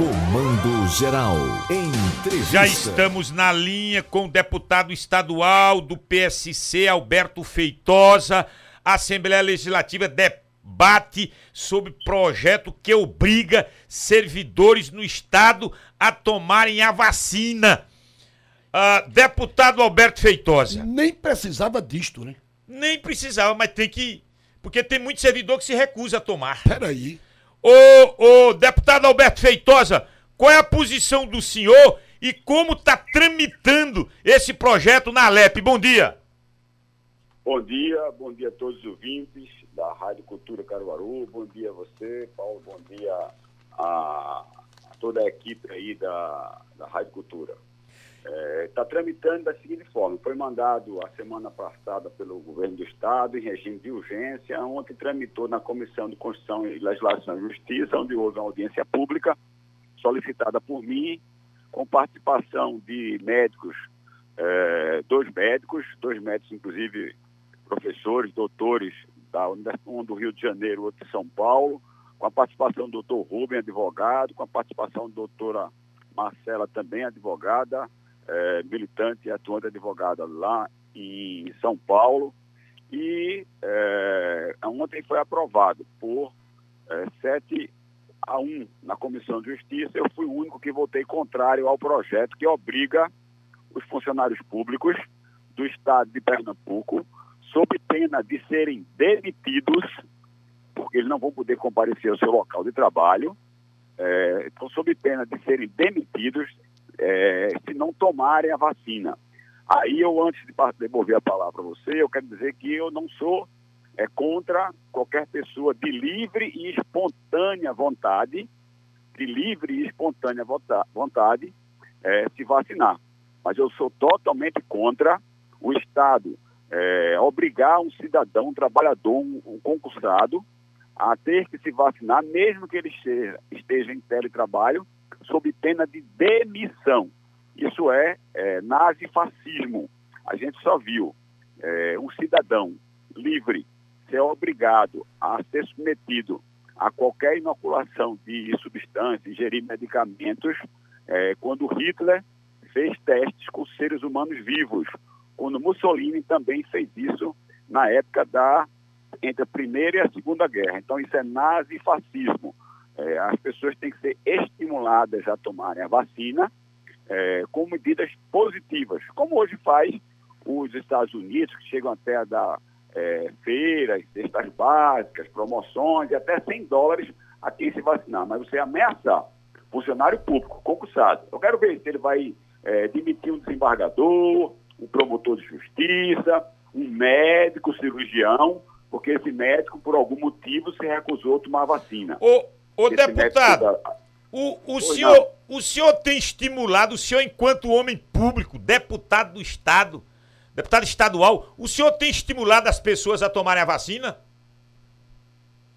Comando Geral. Entrevista. Já estamos na linha com o deputado estadual do PSC, Alberto Feitosa. A Assembleia Legislativa debate sobre projeto que obriga servidores no Estado a tomarem a vacina. Ah, deputado Alberto Feitosa. Nem precisava disto, né? Nem precisava, mas tem que. Porque tem muito servidor que se recusa a tomar. Peraí. Ô, ô, deputado Alberto Feitosa, qual é a posição do senhor e como está tramitando esse projeto na Alep? Bom dia. Bom dia, bom dia a todos os ouvintes da Rádio Cultura Caruaru, bom dia a você, Paulo, bom dia a, toda a equipe aí da, da Rádio Cultura. Está é, tramitando da seguinte forma: foi mandado a semana passada pelo governo do Estado em regime de urgência, ontem tramitou na Comissão de Constituição e Legislação e Justiça, onde houve uma audiência pública solicitada por mim, com participação de médicos, é, dois médicos, dois médicos, inclusive professores, doutores, da, um do Rio de Janeiro, outro de São Paulo, com a participação do doutor Rubem, advogado, com a participação da doutora Marcela, também advogada, é, militante e atuante advogada lá em São Paulo. E é, ontem foi aprovado por é, 7 a 1 na Comissão de Justiça. Eu fui o único que votei contrário ao projeto que obriga os funcionários públicos do Estado de Pernambuco, sob pena de serem demitidos, porque eles não vão poder comparecer ao seu local de trabalho, é, então, sob pena de serem demitidos, é, se não tomarem a vacina. Aí eu, antes de devolver a palavra a você, eu quero dizer que eu não sou é, contra qualquer pessoa de livre e espontânea vontade, de livre e espontânea vontade, é, se vacinar. Mas eu sou totalmente contra o Estado é, obrigar um cidadão, um trabalhador, um, um, concursado, a ter que se vacinar, mesmo que ele esteja, esteja em teletrabalho, sob pena de demissão. Isso é, é nazifascismo. A gente só viu é, um cidadão livre ser obrigado a ser submetido a qualquer inoculação de substâncias, ingerir medicamentos, é, quando Hitler fez testes com seres humanos vivos, quando Mussolini também fez isso na época da entre a primeira e a segunda guerra. Então isso é nazifascismo. É, as pessoas têm que ser estimuladas a tomarem a vacina é, com medidas positivas, como hoje faz os Estados Unidos, que chegam até a dar é, feiras, cestas básicas, promoções, e até 100 dólares a quem se vacinar. Mas você ameaça funcionário público, concursado. Eu quero ver se ele vai é, demitir um desembargador, um promotor de justiça, um médico, cirurgião, porque esse médico, por algum motivo, se recusou a tomar a vacina. Ô deputado, o, o, senhor, o senhor tem estimulado, o senhor, enquanto homem público, deputado do Estado, deputado estadual, o senhor tem estimulado as pessoas a tomarem a vacina?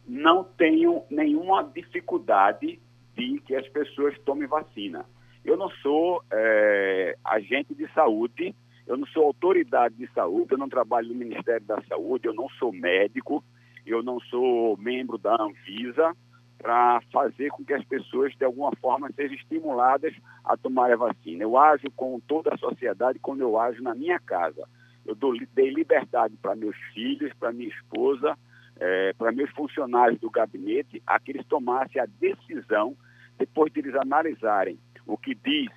Não tenho nenhuma dificuldade de que as pessoas tomem vacina. Eu não sou é, agente de saúde, eu não sou autoridade de saúde, eu não trabalho no Ministério da Saúde, eu não sou médico, eu não sou membro da Anvisa para fazer com que as pessoas, de alguma forma, sejam estimuladas a tomar a vacina. Eu ajo com toda a sociedade como eu ajo na minha casa. Eu dou, dei liberdade para meus filhos, para minha esposa, é, para meus funcionários do gabinete, a que eles tomassem a decisão, depois de eles analisarem o que diz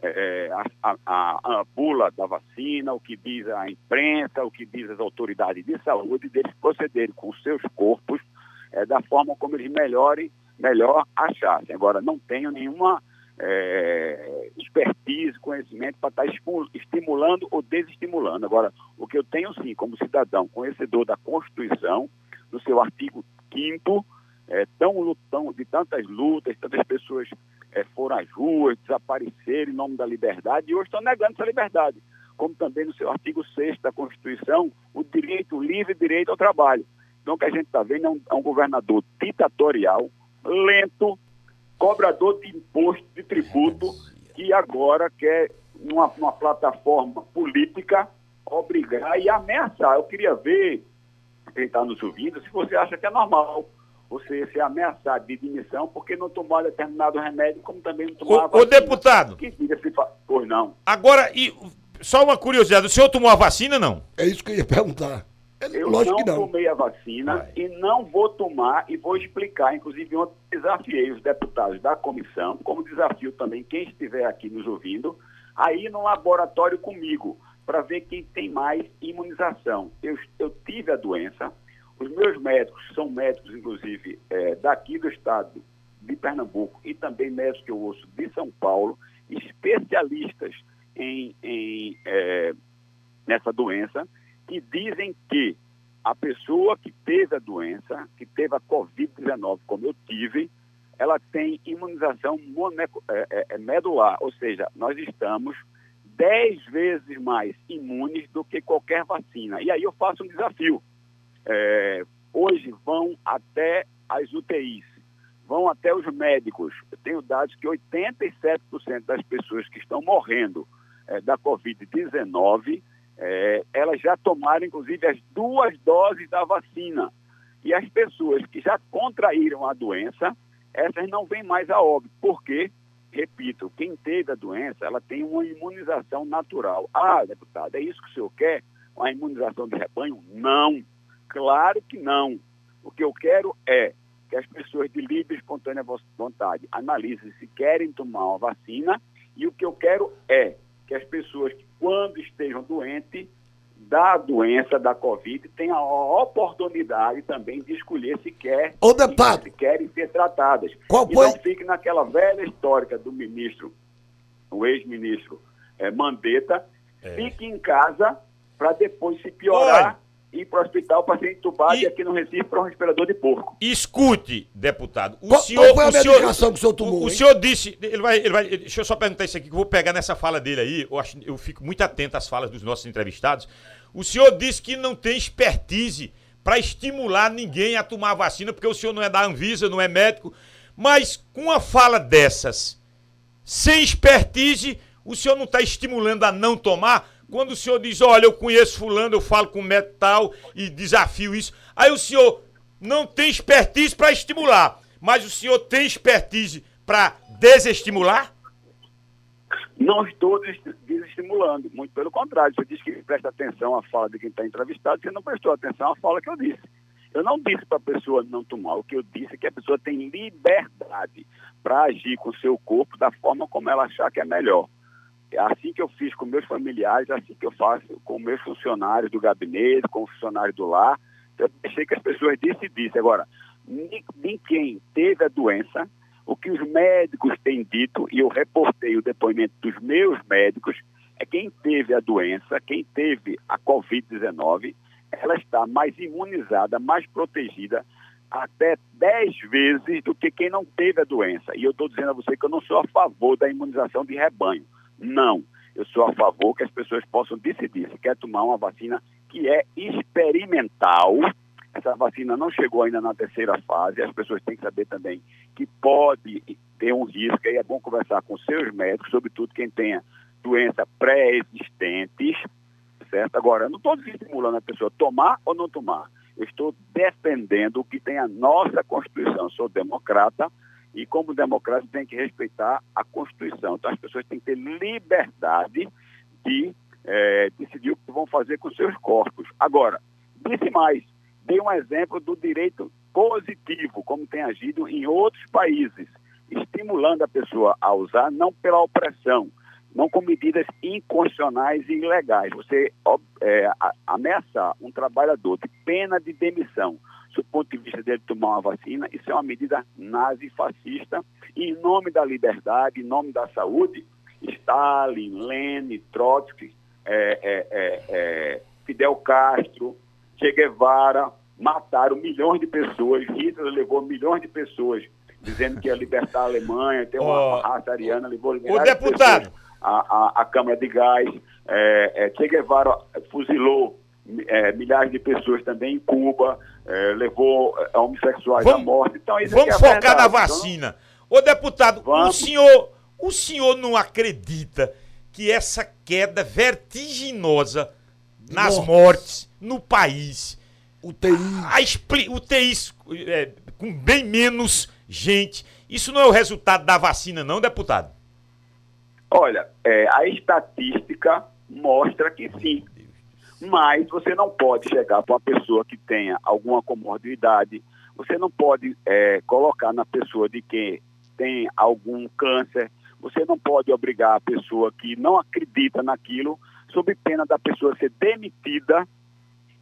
é, a, a, a, bula da vacina, o que diz a imprensa, o que diz as autoridades de saúde, deles procederem com seus corpos é, da forma como eles melhorem, melhor achassem. Agora, não tenho nenhuma é, expertise, conhecimento para estar estimulando ou desestimulando. Agora, o que eu tenho sim, como cidadão conhecedor da Constituição, no seu artigo 5 é, tão lutão de tantas lutas, tantas pessoas é, foram às ruas, desapareceram em nome da liberdade e hoje estão negando essa liberdade. Como também no seu artigo 6 da Constituição, o direito, o livre direito ao trabalho. Então, o que a gente está vendo é um, é um governador ditatorial, lento, cobrador de imposto, de tributo, que agora quer, numa, numa plataforma política, obrigar e ameaçar. Eu queria ver, quem está nos ouvindo, se você acha que é normal você ser ameaçado de demissão porque não tomou determinado remédio, como também não tomou Ô, a ô, vacina. deputado. Que diga se fa... Pois não. Agora, e só uma curiosidade, o senhor tomou a vacina não? É isso que eu ia perguntar. É, Eu lógico não, não. tomei a vacina Vai. e não vou tomar e vou explicar. Inclusive, ontem desafiei os deputados da comissão, como desafio também quem estiver aqui nos ouvindo, a ir no laboratório comigo para ver quem tem mais imunização. Eu, eu tive a doença, os meus médicos são médicos, inclusive, eh, daqui do estado de Pernambuco e também médicos que eu ouço de São Paulo, especialistas em, em eh, nessa doença, que dizem que a pessoa que teve a doença, que teve a Covid-19, como eu tive, ela tem imunização moneco- é, é, é, medular, ou seja, nós estamos 10 vezes mais imunes do que qualquer vacina. E aí eu faço um desafio. É, hoje vão até as UTIs, vão até os médicos. Eu tenho dados que 87% das pessoas que estão morrendo é, da Covid-19, é, elas já tomaram, inclusive, as duas doses da vacina. E as pessoas que já contraíram a doença, essas não vêm mais a óbito. Por quê? Repito, quem teve a doença, ela tem uma imunização natural. Ah, deputado, é isso que o senhor quer? Uma imunização de rebanho? Não. Claro que não. O que eu quero é que as pessoas de livre e espontânea vo- vontade analisem se querem tomar uma vacina e o que eu quero é que as pessoas que, quando estejam doentes da doença da Covid tenham a oportunidade também de escolher se quer Ô, deputado. se querem ser tratadas. Qual e foi- não fique naquela velha histórica do ministro, o ex-ministro eh, Mandetta, fique em casa para depois se piorar e ir para o hospital para ser entubado E- e, aqui no Recife para um respirador de porco. Escute, deputado. O Qual- senhor, qual foi a o senhor- medicação que o senhor tomou, O, o senhor disse, ele vai, ele vai, deixa eu só perguntar isso aqui que eu vou pegar nessa fala dele aí. Eu acho, eu fico muito atento às falas dos nossos entrevistados. O senhor disse que não tem expertise para estimular ninguém a tomar a vacina, porque o senhor não é da Anvisa, não é médico. Mas com uma fala dessas, sem expertise, o senhor não está estimulando a não tomar? Quando o senhor diz, olha, eu conheço fulano, eu falo com metal e desafio isso. Aí o senhor não tem expertise para estimular, mas o senhor tem expertise para desestimular? Não estou des- desestimulando, muito pelo contrário. Você diz que presta atenção à fala de quem está entrevistado, você não prestou atenção à fala que eu disse. Eu não disse para a pessoa não tomar, o que eu disse é que a pessoa tem liberdade para agir com o seu corpo da forma como ela achar que é melhor. Assim que eu fiz com meus familiares, assim que eu faço com meus funcionários do gabinete, com os funcionários do lar. Eu deixei que as pessoas decidissem. Agora, ni- ninguém teve a doença, o que os médicos têm dito, e eu reportei o depoimento dos meus médicos, é quem teve a doença, quem teve a Covid-19, ela está mais imunizada, mais protegida, até 10 vezes do que quem não teve a doença. E eu estou dizendo a você que eu não sou a favor da imunização de rebanho. Não. Eu sou a favor que as pessoas possam decidir se quer tomar uma vacina que é experimental. Essa vacina não chegou ainda na terceira fase. As pessoas têm que saber também que pode ter um risco e é bom conversar com seus médicos, sobretudo quem tenha doença pré-existentes, certo? Agora, eu não estou desestimulando a pessoa tomar ou não tomar. Eu estou defendendo o que tem a nossa Constituição. Eu sou democrata e, como democrata, tem que respeitar a Constituição. Então, as pessoas têm que ter liberdade de eh, decidir o que vão fazer com seus corpos. Agora, disse mais, dei um exemplo do direito positivo, como tem agido em outros países, estimulando a pessoa a usar, não pela opressão, não com medidas inconstitucionais e ilegais. Você é, a- ameaçar um trabalhador de pena de demissão, do ponto de vista dele tomar uma vacina, isso é uma medida nazi-fascista. E em nome da liberdade, em nome da saúde, Stalin, Lenin, Trotsky, é, é, é, é, Fidel Castro, Che Guevara mataram milhões de pessoas. Hitler levou milhões de pessoas dizendo que ia libertar a Alemanha, ter uma Ó, raça ariana, levou de pessoas a, a, Câmara de Gás. É, é, che Guevara fuzilou milhares de pessoas também em Cuba, é, levou é, homossexuais à Vamos- morte. Então, isso Vamos é a focar na verdade. Então, vacina. Ô deputado, o Vamos. senhor, o senhor não acredita que essa queda vertiginosa nas Mortes. mortes no país, UTI. a expli- UTIs é, com bem menos gente. Isso não é o resultado da vacina, não, deputado? Olha, é, a estatística mostra que sim. Mas você não pode chegar para uma pessoa que tenha alguma comorbidade, você não pode é, colocar na pessoa de quem tem algum câncer, você não pode obrigar a pessoa que não acredita naquilo, sob pena da pessoa ser demitida,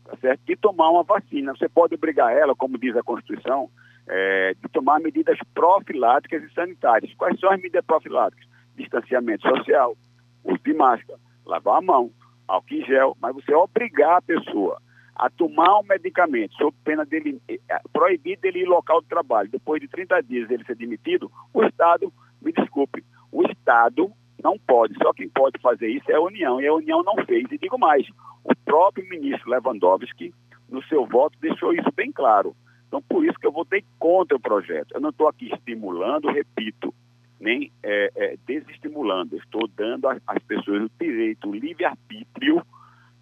tá certo? E tomar uma vacina. Você pode obrigar ela, como diz a Constituição, é, de tomar medidas profiláticas e sanitárias. Quais são as medidas profiláticas? Distanciamento social, uso de máscara, lavar a mão, álcool em gel, mas você obrigar a pessoa a tomar um medicamento sob pena dele, eh, proibir dele ir local de trabalho, depois de 30 dias ele ser demitido, o Estado, me desculpe, o Estado não pode, só quem pode fazer isso é a União, e a União não fez. E digo mais, o próprio ministro Lewandowski, no seu voto, deixou isso bem claro. Então, por isso que eu votei contra o projeto. Eu não estou aqui estimulando, repito, nem é, é, desestimulando. Estou dando às, pessoas o direito, o livre-arbítrio,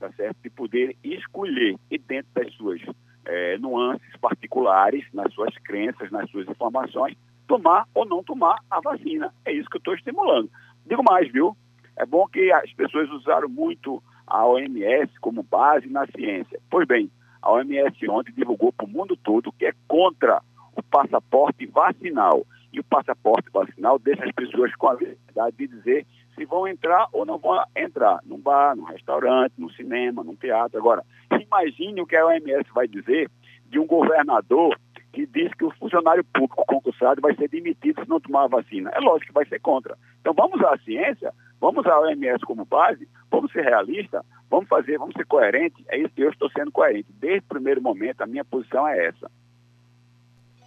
tá certo? de poder escolher, e dentro das suas é, nuances particulares, nas suas crenças, nas suas informações, tomar ou não tomar a vacina. É isso que eu estou estimulando. Digo mais, viu? É bom que as pessoas usaram muito a OMS como base na ciência. Pois bem, a OMS ontem divulgou para o mundo todo que é contra o passaporte vacinal. E o passaporte vacinal deixa as pessoas com a liberdade de dizer se vão entrar ou não vão entrar num bar, num restaurante, num cinema, num teatro. Agora, imagine o que a OMS vai dizer de um governador que diz que o funcionário público concursado vai ser demitido se não tomar a vacina. É lógico que vai ser contra. Então vamos a ciência, vamos a OMS como base, vamos ser realistas, vamos fazer, vamos ser coerentes. É isso que eu estou sendo coerente. Desde o primeiro momento, a minha posição é essa.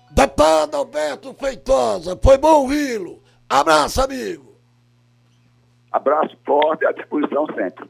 Deputado Alberto Feitosa, foi bom ouvi-lo. Abraço, amigo. Abraço forte, à disposição sempre.